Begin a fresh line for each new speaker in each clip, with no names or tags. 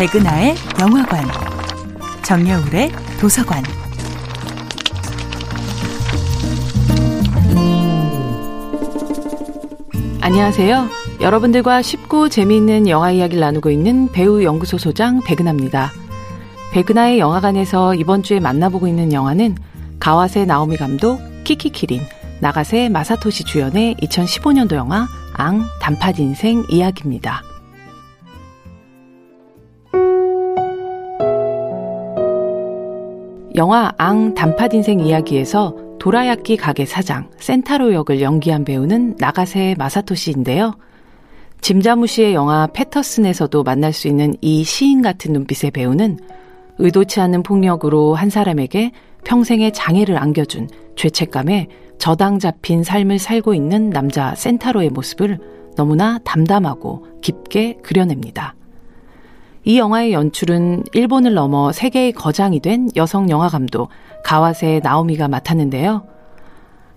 백은하의 영화관, 정여울의 도서관.
안녕하세요. 여러분들과 쉽고 재미있는 영화 이야기를 나누고 있는 배우 연구소 소장 백은하입니다. 백은하의 영화관에서 이번 주에 만나보고 있는 영화는 가와세 나오미 감독, 키키키린, 나가세 마사토시 주연의 2015년도 영화 앙 단팥 인생 이야기입니다. 영화 앙 단팥 인생 이야기에서 도라야끼 가게 사장 센타로 역을 연기한 배우는 나가세 마사토시인데요. 짐자무시의 영화 패터슨에서도 만날 수 있는 이 시인 같은 눈빛의 배우는 의도치 않은 폭력으로 한 사람에게 평생의 장애를 안겨준 죄책감에 저당 잡힌 삶을 살고 있는 남자 센타로의 모습을 너무나 담담하고 깊게 그려냅니다. 이 영화의 연출은 일본을 넘어 세계의 거장이 된 여성 영화 감독 가와세 나오미가 맡았는데요.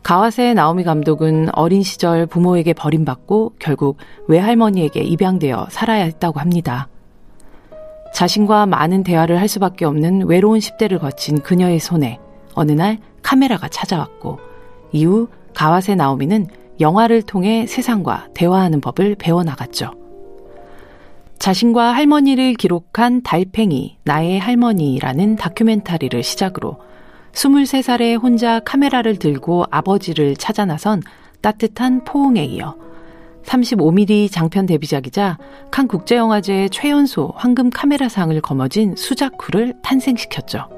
가와세 나오미 감독은 어린 시절 부모에게 버림받고 결국 외할머니에게 입양되어 살아야 했다고 합니다. 자신과 많은 대화를 할 수밖에 없는 외로운 10대를 거친 그녀의 손에 어느 날 카메라가 찾아왔고 이후 가와세 나오미는 영화를 통해 세상과 대화하는 법을 배워나갔죠. 자신과 할머니를 기록한 달팽이, 나의 할머니라는 다큐멘터리를 시작으로 23살에 혼자 카메라를 들고 아버지를 찾아 나선 따뜻한 포옹에 이어 35mm 장편 데뷔작이자 칸 국제영화제 최연소 황금 카메라상을 거머쥔 수작후를 탄생시켰죠.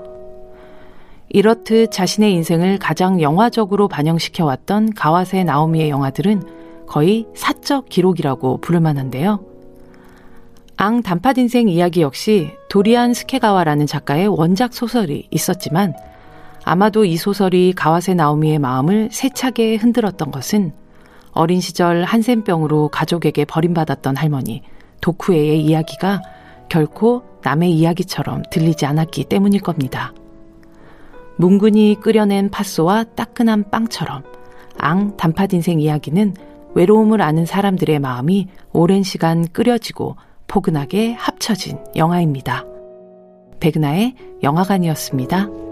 이렇듯 자신의 인생을 가장 영화적으로 반영시켜왔던 가와세 나오미의 영화들은 거의 사적 기록이라고 부를 만한데요. 앙 단팥 인생 이야기 역시 도리안 스케가와라는 작가의 원작 소설이 있었지만 아마도 이 소설이 가와세 나오미의 마음을 세차게 흔들었던 것은 어린 시절 한센병으로 가족에게 버림받았던 할머니 도쿠에의 이야기가 결코 남의 이야기처럼 들리지 않았기 때문일 겁니다. 뭉근히 끓여낸 팥소와 따끈한 빵처럼 앙 단팥 인생 이야기는 외로움을 아는 사람들의 마음이 오랜 시간 끓여지고 포근하게 합쳐진 영화입니다. 백은하의 영화관이었습니다.